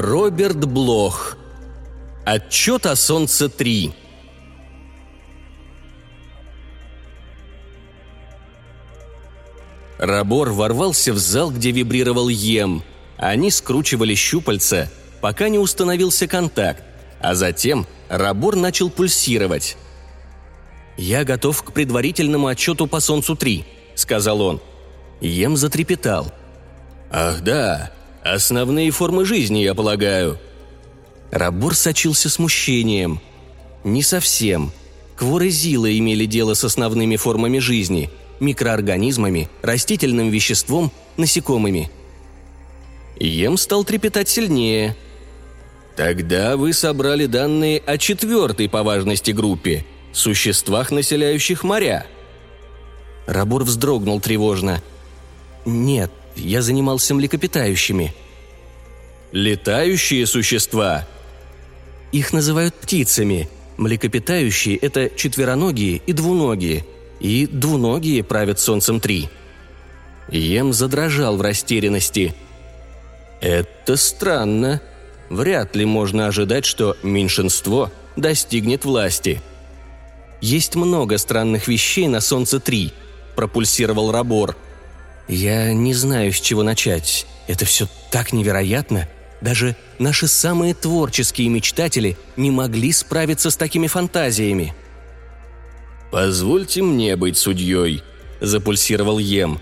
Роберт Блох. Отчет о Солнце 3. Рабор ворвался в зал, где вибрировал Ем. Они скручивали щупальца, пока не установился контакт, а затем Рабор начал пульсировать. «Я готов к предварительному отчету по Солнцу-3», — сказал он. Ем затрепетал. «Ах да, основные формы жизни, я полагаю». Рабор сочился смущением. «Не совсем. Кворы Зила имели дело с основными формами жизни — микроорганизмами, растительным веществом, насекомыми. Ем стал трепетать сильнее. Тогда вы собрали данные о четвертой по важности группе – существах, населяющих моря. Рабор вздрогнул тревожно. «Нет, я занимался млекопитающими». «Летающие существа?» «Их называют птицами. Млекопитающие – это четвероногие и двуногие – и двуногие правят солнцем три. Ем задрожал в растерянности. Это странно. Вряд ли можно ожидать, что меньшинство достигнет власти. Есть много странных вещей на солнце три, пропульсировал Рабор. Я не знаю, с чего начать. Это все так невероятно. Даже наши самые творческие мечтатели не могли справиться с такими фантазиями. «Позвольте мне быть судьей», – запульсировал Ем.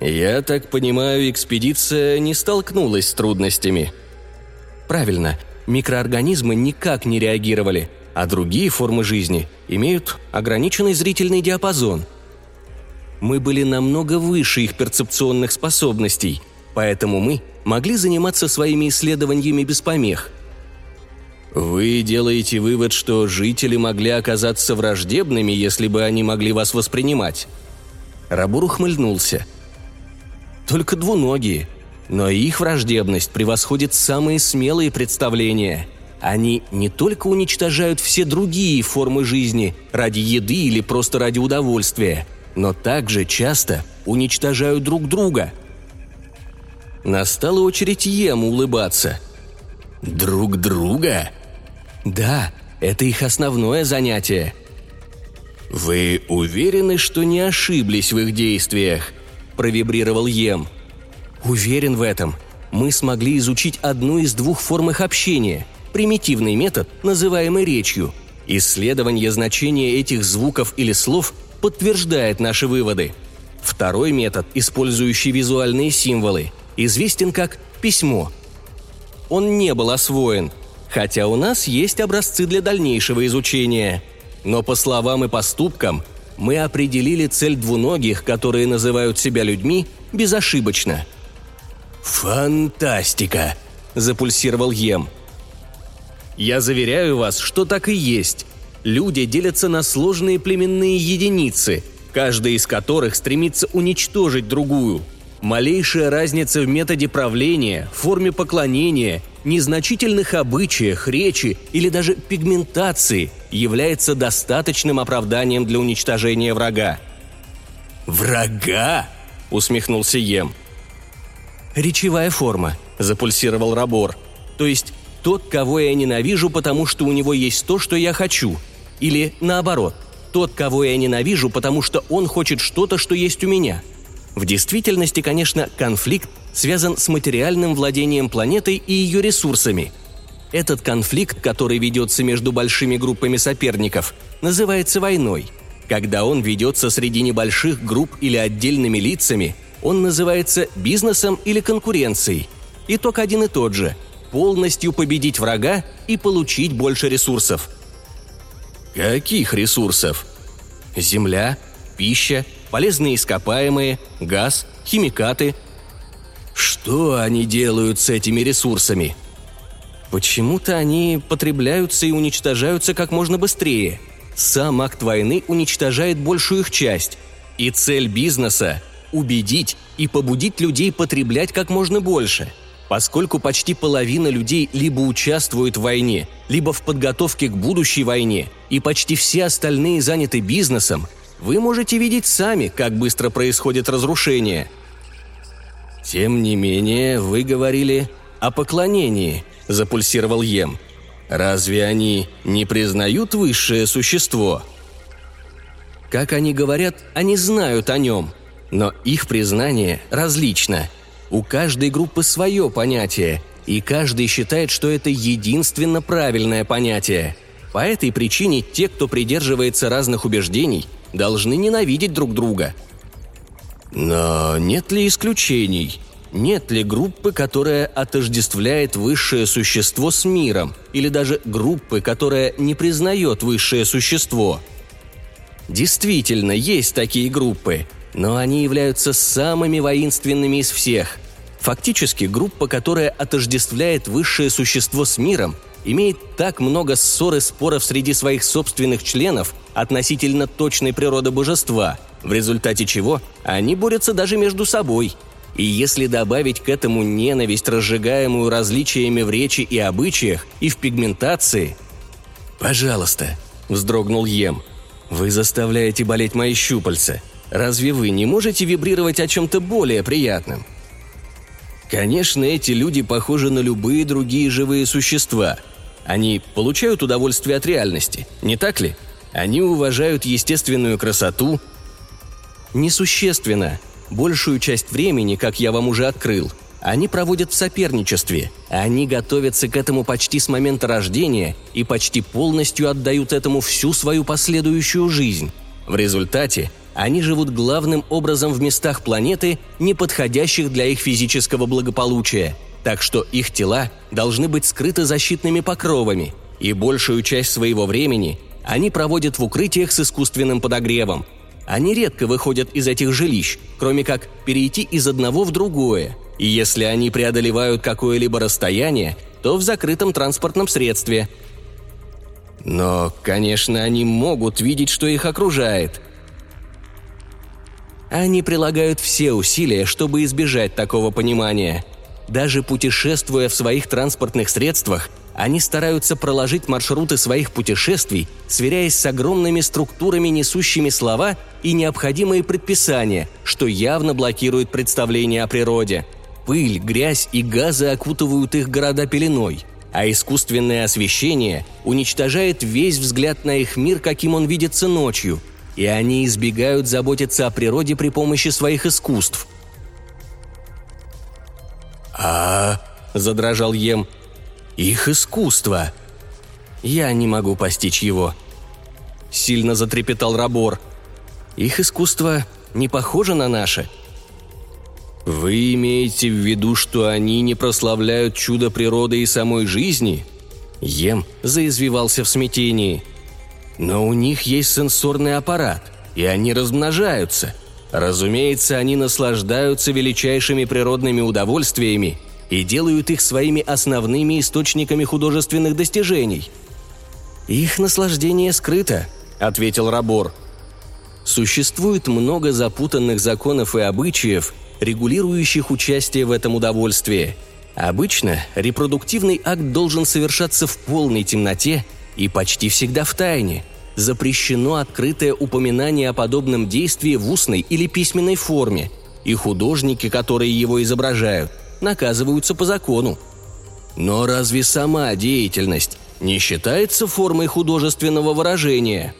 «Я так понимаю, экспедиция не столкнулась с трудностями». «Правильно, микроорганизмы никак не реагировали, а другие формы жизни имеют ограниченный зрительный диапазон. Мы были намного выше их перцепционных способностей, поэтому мы могли заниматься своими исследованиями без помех. Вы делаете вывод, что жители могли оказаться враждебными, если бы они могли вас воспринимать. Рабур ухмыльнулся. Только двуногие. Но их враждебность превосходит самые смелые представления. Они не только уничтожают все другие формы жизни ради еды или просто ради удовольствия, но также часто уничтожают друг друга. Настала очередь Ему улыбаться. «Друг друга?» Да, это их основное занятие. «Вы уверены, что не ошиблись в их действиях?» – провибрировал Ем. «Уверен в этом. Мы смогли изучить одну из двух форм их общения – примитивный метод, называемый речью. Исследование значения этих звуков или слов подтверждает наши выводы. Второй метод, использующий визуальные символы, известен как «письмо». Он не был освоен – хотя у нас есть образцы для дальнейшего изучения. Но по словам и поступкам мы определили цель двуногих, которые называют себя людьми, безошибочно. «Фантастика!» – запульсировал Ем. «Я заверяю вас, что так и есть. Люди делятся на сложные племенные единицы, каждая из которых стремится уничтожить другую. Малейшая разница в методе правления, форме поклонения – незначительных обычаях, речи или даже пигментации является достаточным оправданием для уничтожения врага. «Врага?» – усмехнулся Ем. «Речевая форма», – запульсировал Рабор. «То есть тот, кого я ненавижу, потому что у него есть то, что я хочу. Или наоборот, тот, кого я ненавижу, потому что он хочет что-то, что есть у меня. В действительности, конечно, конфликт связан с материальным владением планетой и ее ресурсами. Этот конфликт, который ведется между большими группами соперников, называется войной. Когда он ведется среди небольших групп или отдельными лицами, он называется бизнесом или конкуренцией. Итог один и тот же – полностью победить врага и получить больше ресурсов. Каких ресурсов? Земля, пища, полезные ископаемые, газ, химикаты – что они делают с этими ресурсами? Почему-то они потребляются и уничтожаются как можно быстрее. Сам акт войны уничтожает большую их часть. И цель бизнеса – убедить и побудить людей потреблять как можно больше. Поскольку почти половина людей либо участвует в войне, либо в подготовке к будущей войне, и почти все остальные заняты бизнесом, вы можете видеть сами, как быстро происходит разрушение – «Тем не менее, вы говорили о поклонении», – запульсировал Ем. «Разве они не признают высшее существо?» Как они говорят, они знают о нем, но их признание различно. У каждой группы свое понятие, и каждый считает, что это единственно правильное понятие. По этой причине те, кто придерживается разных убеждений, должны ненавидеть друг друга. Но нет ли исключений? Нет ли группы, которая отождествляет высшее существо с миром, или даже группы, которая не признает высшее существо? Действительно, есть такие группы, но они являются самыми воинственными из всех. Фактически, группа, которая отождествляет высшее существо с миром, имеет так много ссор и споров среди своих собственных членов относительно точной природы божества, в результате чего они борются даже между собой. И если добавить к этому ненависть, разжигаемую различиями в речи и обычаях, и в пигментации... «Пожалуйста», — вздрогнул Ем, — «вы заставляете болеть мои щупальца. Разве вы не можете вибрировать о чем-то более приятном?» Конечно, эти люди похожи на любые другие живые существа. Они получают удовольствие от реальности, не так ли? Они уважают естественную красоту. Несущественно. Большую часть времени, как я вам уже открыл, они проводят в соперничестве. Они готовятся к этому почти с момента рождения и почти полностью отдают этому всю свою последующую жизнь. В результате они живут главным образом в местах планеты, не подходящих для их физического благополучия, так что их тела должны быть скрыты защитными покровами, и большую часть своего времени они проводят в укрытиях с искусственным подогревом. Они редко выходят из этих жилищ, кроме как перейти из одного в другое, и если они преодолевают какое-либо расстояние, то в закрытом транспортном средстве. Но, конечно, они могут видеть, что их окружает – они прилагают все усилия, чтобы избежать такого понимания. Даже путешествуя в своих транспортных средствах, они стараются проложить маршруты своих путешествий, сверяясь с огромными структурами, несущими слова и необходимые предписания, что явно блокирует представление о природе. Пыль, грязь и газы окутывают их города пеленой, а искусственное освещение уничтожает весь взгляд на их мир, каким он видится ночью – и они избегают заботиться о природе при помощи своих искусств. «А...» – задрожал Ем. «Их искусство!» «Я не могу постичь его», – сильно затрепетал Рабор. «Их искусство не похоже на наше», «Вы имеете в виду, что они не прославляют чудо природы и самой жизни?» Ем заизвивался в смятении – но у них есть сенсорный аппарат, и они размножаются. Разумеется, они наслаждаются величайшими природными удовольствиями и делают их своими основными источниками художественных достижений. «Их наслаждение скрыто», — ответил Рабор. «Существует много запутанных законов и обычаев, регулирующих участие в этом удовольствии. Обычно репродуктивный акт должен совершаться в полной темноте и почти всегда в тайне. Запрещено открытое упоминание о подобном действии в устной или письменной форме, и художники, которые его изображают, наказываются по закону. Но разве сама деятельность не считается формой художественного выражения?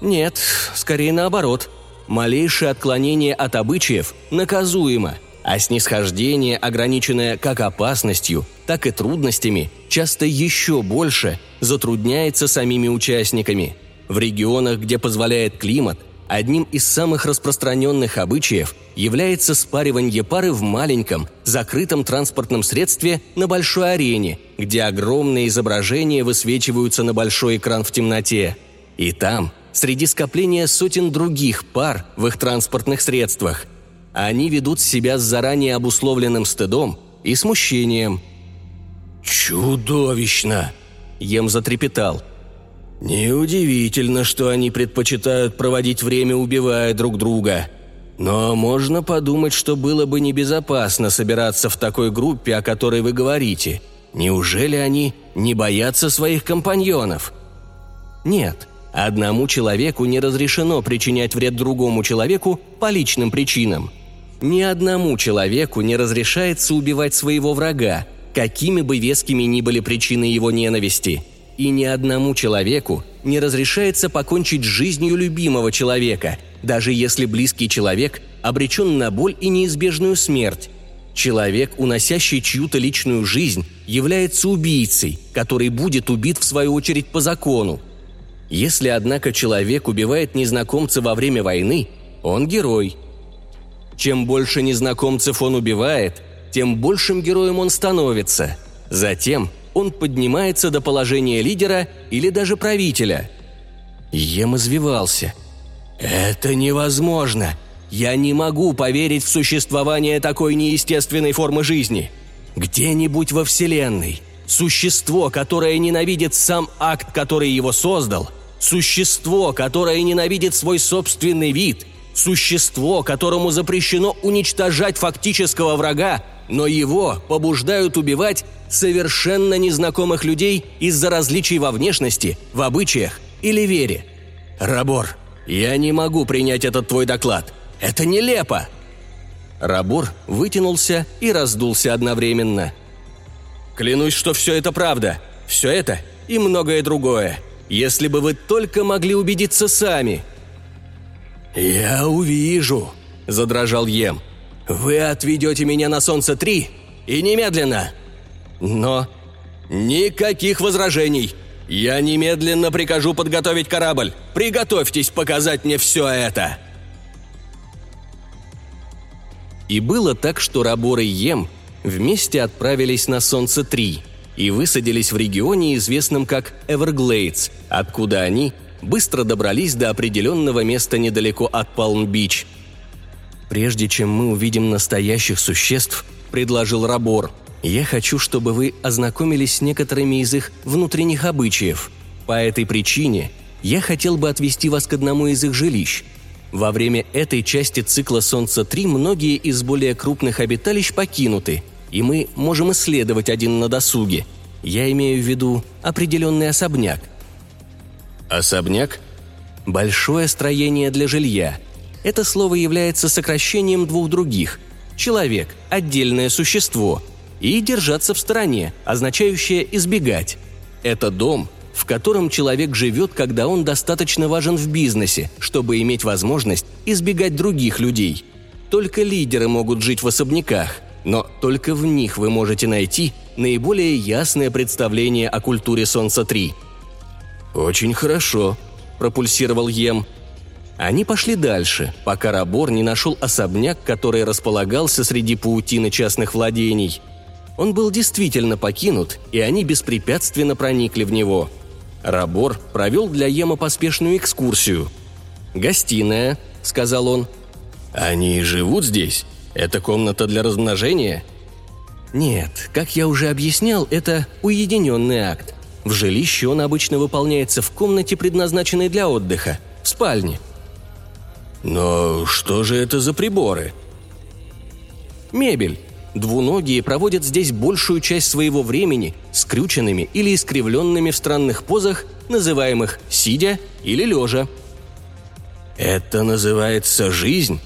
Нет, скорее наоборот. Малейшее отклонение от обычаев наказуемо – а снисхождение, ограниченное как опасностью, так и трудностями, часто еще больше затрудняется самими участниками. В регионах, где позволяет климат, одним из самых распространенных обычаев является спаривание пары в маленьком, закрытом транспортном средстве на большой арене, где огромные изображения высвечиваются на большой экран в темноте. И там, среди скопления сотен других пар в их транспортных средствах – они ведут себя с заранее обусловленным стыдом и смущением. «Чудовищно!» – Ем затрепетал. «Неудивительно, что они предпочитают проводить время, убивая друг друга. Но можно подумать, что было бы небезопасно собираться в такой группе, о которой вы говорите. Неужели они не боятся своих компаньонов?» «Нет», Одному человеку не разрешено причинять вред другому человеку по личным причинам. Ни одному человеку не разрешается убивать своего врага, какими бы вескими ни были причины его ненависти. И ни одному человеку не разрешается покончить жизнью любимого человека, даже если близкий человек обречен на боль и неизбежную смерть. Человек, уносящий чью-то личную жизнь, является убийцей, который будет убит в свою очередь по закону. Если, однако, человек убивает незнакомца во время войны, он герой. Чем больше незнакомцев он убивает, тем большим героем он становится. Затем он поднимается до положения лидера или даже правителя. Ем извивался. «Это невозможно! Я не могу поверить в существование такой неестественной формы жизни. Где-нибудь во Вселенной существо, которое ненавидит сам акт, который его создал, существо, которое ненавидит свой собственный вид, существо, которому запрещено уничтожать фактического врага, но его побуждают убивать совершенно незнакомых людей из-за различий во внешности, в обычаях или вере. Рабор, я не могу принять этот твой доклад. Это нелепо!» Рабор вытянулся и раздулся одновременно. «Клянусь, что все это правда. Все это и многое другое. Если бы вы только могли убедиться сами». «Я увижу», – задрожал Ем. «Вы отведете меня на Солнце-3 и немедленно!» «Но...» «Никаких возражений! Я немедленно прикажу подготовить корабль! Приготовьтесь показать мне все это!» И было так, что Рабор и Ем вместе отправились на Солнце-3 и высадились в регионе, известном как Эверглейдс, откуда они быстро добрались до определенного места недалеко от Палм-Бич. «Прежде чем мы увидим настоящих существ», – предложил Рабор, – «я хочу, чтобы вы ознакомились с некоторыми из их внутренних обычаев. По этой причине я хотел бы отвести вас к одному из их жилищ – во время этой части цикла Солнца-3 многие из более крупных обиталищ покинуты, и мы можем исследовать один на досуге. Я имею в виду определенный особняк. Особняк? Большое строение для жилья. Это слово является сокращением двух других. Человек – отдельное существо. И держаться в стороне, означающее избегать. Это дом – в котором человек живет, когда он достаточно важен в бизнесе, чтобы иметь возможность избегать других людей. Только лидеры могут жить в особняках, но только в них вы можете найти наиболее ясное представление о культуре Солнца-3. «Очень хорошо», – пропульсировал Ем. Они пошли дальше, пока Рабор не нашел особняк, который располагался среди паутины частных владений. Он был действительно покинут, и они беспрепятственно проникли в него – Рабор провел для Ема поспешную экскурсию. «Гостиная», — сказал он. «Они живут здесь? Это комната для размножения?» «Нет, как я уже объяснял, это уединенный акт. В жилище он обычно выполняется в комнате, предназначенной для отдыха, в спальне». «Но что же это за приборы?» «Мебель. Двуногие проводят здесь большую часть своего времени скрюченными или искривленными в странных позах, называемых сидя или лежа. Это называется жизнь?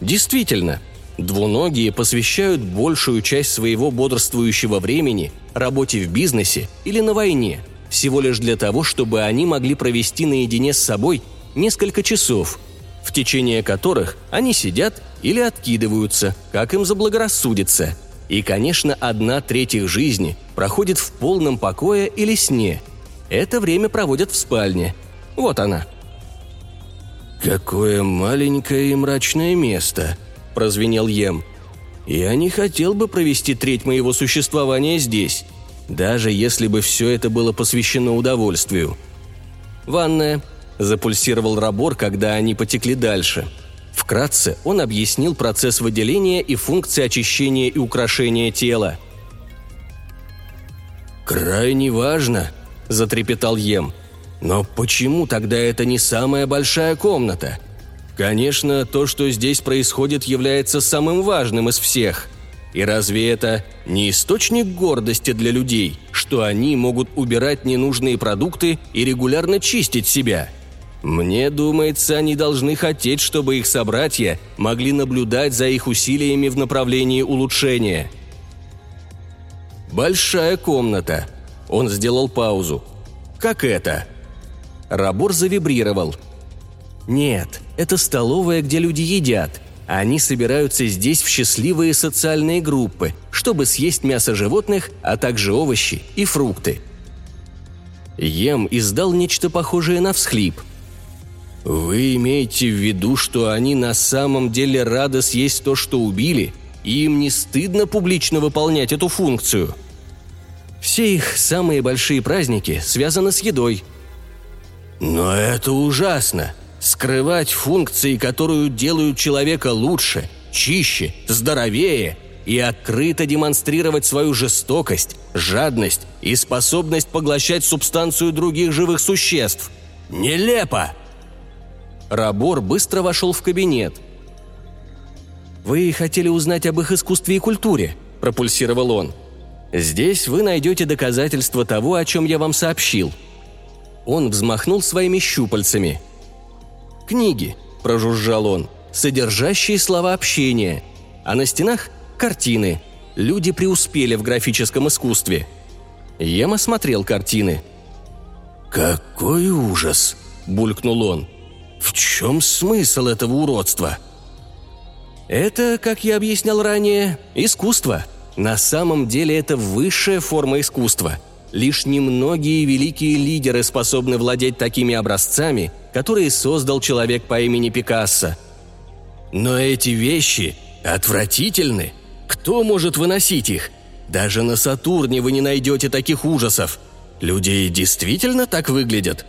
Действительно, двуногие посвящают большую часть своего бодрствующего времени работе в бизнесе или на войне, всего лишь для того, чтобы они могли провести наедине с собой несколько часов, в течение которых они сидят или откидываются, как им заблагорассудится. И, конечно, одна треть их жизни проходит в полном покое или сне. Это время проводят в спальне. Вот она. «Какое маленькое и мрачное место», – прозвенел Ем. «Я не хотел бы провести треть моего существования здесь, даже если бы все это было посвящено удовольствию». «Ванная», – запульсировал Рабор, когда они потекли дальше – Вкратце он объяснил процесс выделения и функции очищения и украшения тела. «Крайне важно», – затрепетал Ем. «Но почему тогда это не самая большая комната? Конечно, то, что здесь происходит, является самым важным из всех. И разве это не источник гордости для людей, что они могут убирать ненужные продукты и регулярно чистить себя?» Мне думается, они должны хотеть, чтобы их собратья могли наблюдать за их усилиями в направлении улучшения. Большая комната. Он сделал паузу. Как это? Рабор завибрировал. Нет, это столовая, где люди едят. Они собираются здесь в счастливые социальные группы, чтобы съесть мясо животных, а также овощи и фрукты. Ем издал нечто похожее на всхлип – «Вы имеете в виду, что они на самом деле рады съесть то, что убили, и им не стыдно публично выполнять эту функцию?» «Все их самые большие праздники связаны с едой». «Но это ужасно! Скрывать функции, которую делают человека лучше, чище, здоровее, и открыто демонстрировать свою жестокость, жадность и способность поглощать субстанцию других живых существ. Нелепо!» Рабор быстро вошел в кабинет. «Вы хотели узнать об их искусстве и культуре», – пропульсировал он. «Здесь вы найдете доказательства того, о чем я вам сообщил». Он взмахнул своими щупальцами. «Книги», – прожужжал он, – «содержащие слова общения, а на стенах – картины. Люди преуспели в графическом искусстве». Ем осмотрел картины. «Какой ужас!» – булькнул он. В чем смысл этого уродства? Это, как я объяснял ранее, искусство. На самом деле это высшая форма искусства. Лишь немногие великие лидеры способны владеть такими образцами, которые создал человек по имени Пикассо. Но эти вещи отвратительны. Кто может выносить их? Даже на Сатурне вы не найдете таких ужасов. Люди действительно так выглядят?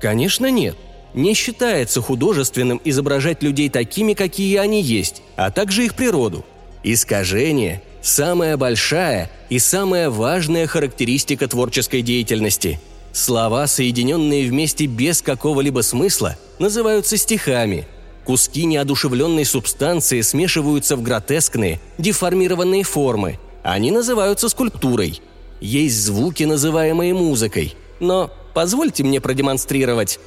Конечно, нет не считается художественным изображать людей такими, какие они есть, а также их природу. Искажение – самая большая и самая важная характеристика творческой деятельности. Слова, соединенные вместе без какого-либо смысла, называются стихами. Куски неодушевленной субстанции смешиваются в гротескные, деформированные формы. Они называются скульптурой. Есть звуки, называемые музыкой. Но позвольте мне продемонстрировать.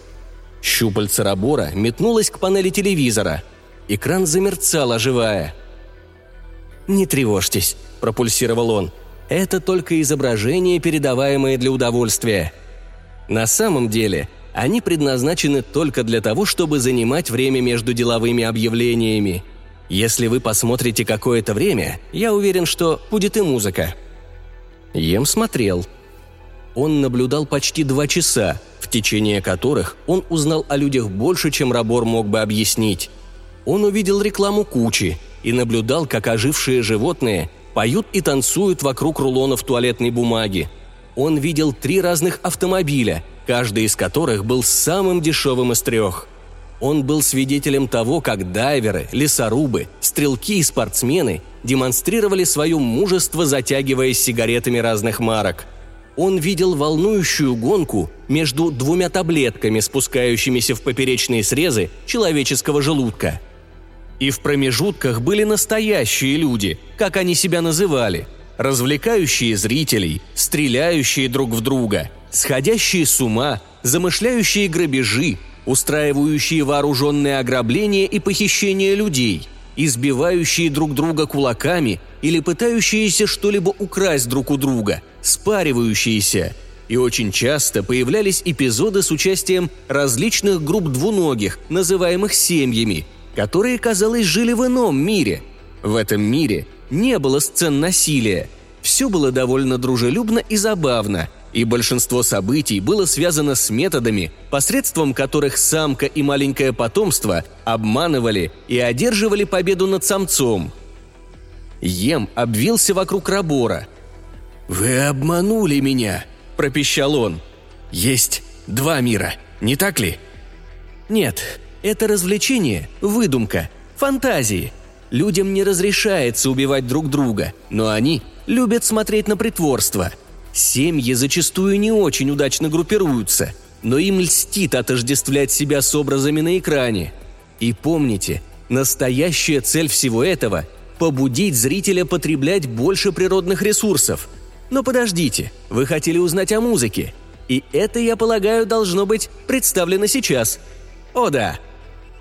Щупальце Рабора метнулось к панели телевизора. Экран замерцал, оживая. «Не тревожьтесь», – пропульсировал он. «Это только изображения, передаваемые для удовольствия. На самом деле, они предназначены только для того, чтобы занимать время между деловыми объявлениями. Если вы посмотрите какое-то время, я уверен, что будет и музыка». Ем смотрел. Он наблюдал почти два часа, в течение которых он узнал о людях больше, чем Рабор мог бы объяснить. Он увидел рекламу кучи и наблюдал, как ожившие животные поют и танцуют вокруг рулонов туалетной бумаги. Он видел три разных автомобиля, каждый из которых был самым дешевым из трех. Он был свидетелем того, как дайверы, лесорубы, стрелки и спортсмены демонстрировали свое мужество, затягиваясь сигаретами разных марок – он видел волнующую гонку между двумя таблетками, спускающимися в поперечные срезы человеческого желудка. И в промежутках были настоящие люди, как они себя называли, развлекающие зрителей, стреляющие друг в друга, сходящие с ума, замышляющие грабежи, устраивающие вооруженные ограбления и похищение людей, избивающие друг друга кулаками или пытающиеся что-либо украсть друг у друга, спаривающиеся. И очень часто появлялись эпизоды с участием различных групп двуногих, называемых семьями, которые, казалось, жили в ином мире. В этом мире не было сцен насилия. Все было довольно дружелюбно и забавно – и большинство событий было связано с методами, посредством которых самка и маленькое потомство обманывали и одерживали победу над самцом. Ем обвился вокруг Рабора. «Вы обманули меня!» – пропищал он. «Есть два мира, не так ли?» «Нет, это развлечение – выдумка, фантазии. Людям не разрешается убивать друг друга, но они любят смотреть на притворство. Семьи зачастую не очень удачно группируются, но им льстит отождествлять себя с образами на экране. И помните, настоящая цель всего этого – побудить зрителя потреблять больше природных ресурсов. Но подождите, вы хотели узнать о музыке. И это, я полагаю, должно быть представлено сейчас. О да.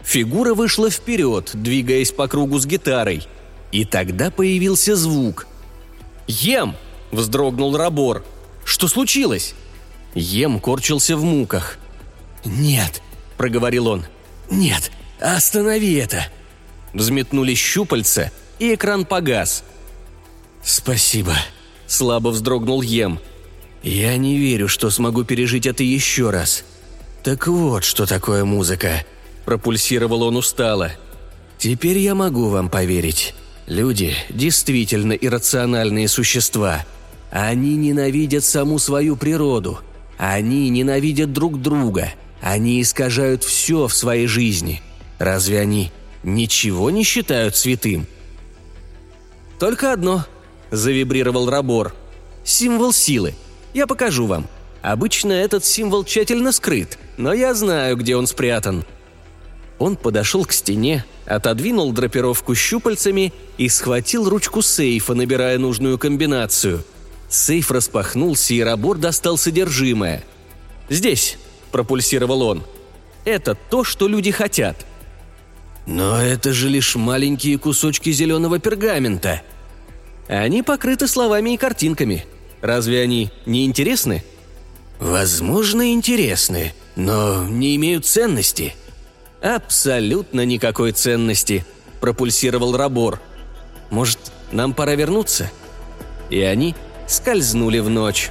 Фигура вышла вперед, двигаясь по кругу с гитарой. И тогда появился звук. «Ем!» – вздрогнул Рабор. «Что случилось?» Ем корчился в муках. «Нет», – проговорил он. «Нет, останови это!» Взметнулись щупальца, и экран погас. «Спасибо», – слабо вздрогнул Ем. «Я не верю, что смогу пережить это еще раз. Так вот, что такое музыка», – пропульсировал он устало. «Теперь я могу вам поверить. Люди действительно иррациональные существа. Они ненавидят саму свою природу. Они ненавидят друг друга. Они искажают все в своей жизни. Разве они ничего не считают святым?» «Только одно», – завибрировал Рабор. «Символ силы – я покажу вам. Обычно этот символ тщательно скрыт, но я знаю, где он спрятан». Он подошел к стене, отодвинул драпировку щупальцами и схватил ручку сейфа, набирая нужную комбинацию. Сейф распахнулся, и Рабор достал содержимое. «Здесь», – пропульсировал он. «Это то, что люди хотят». «Но это же лишь маленькие кусочки зеленого пергамента», они покрыты словами и картинками. Разве они не интересны? Возможно, интересны, но не имеют ценности. Абсолютно никакой ценности, пропульсировал Рабор. Может, нам пора вернуться? И они скользнули в ночь.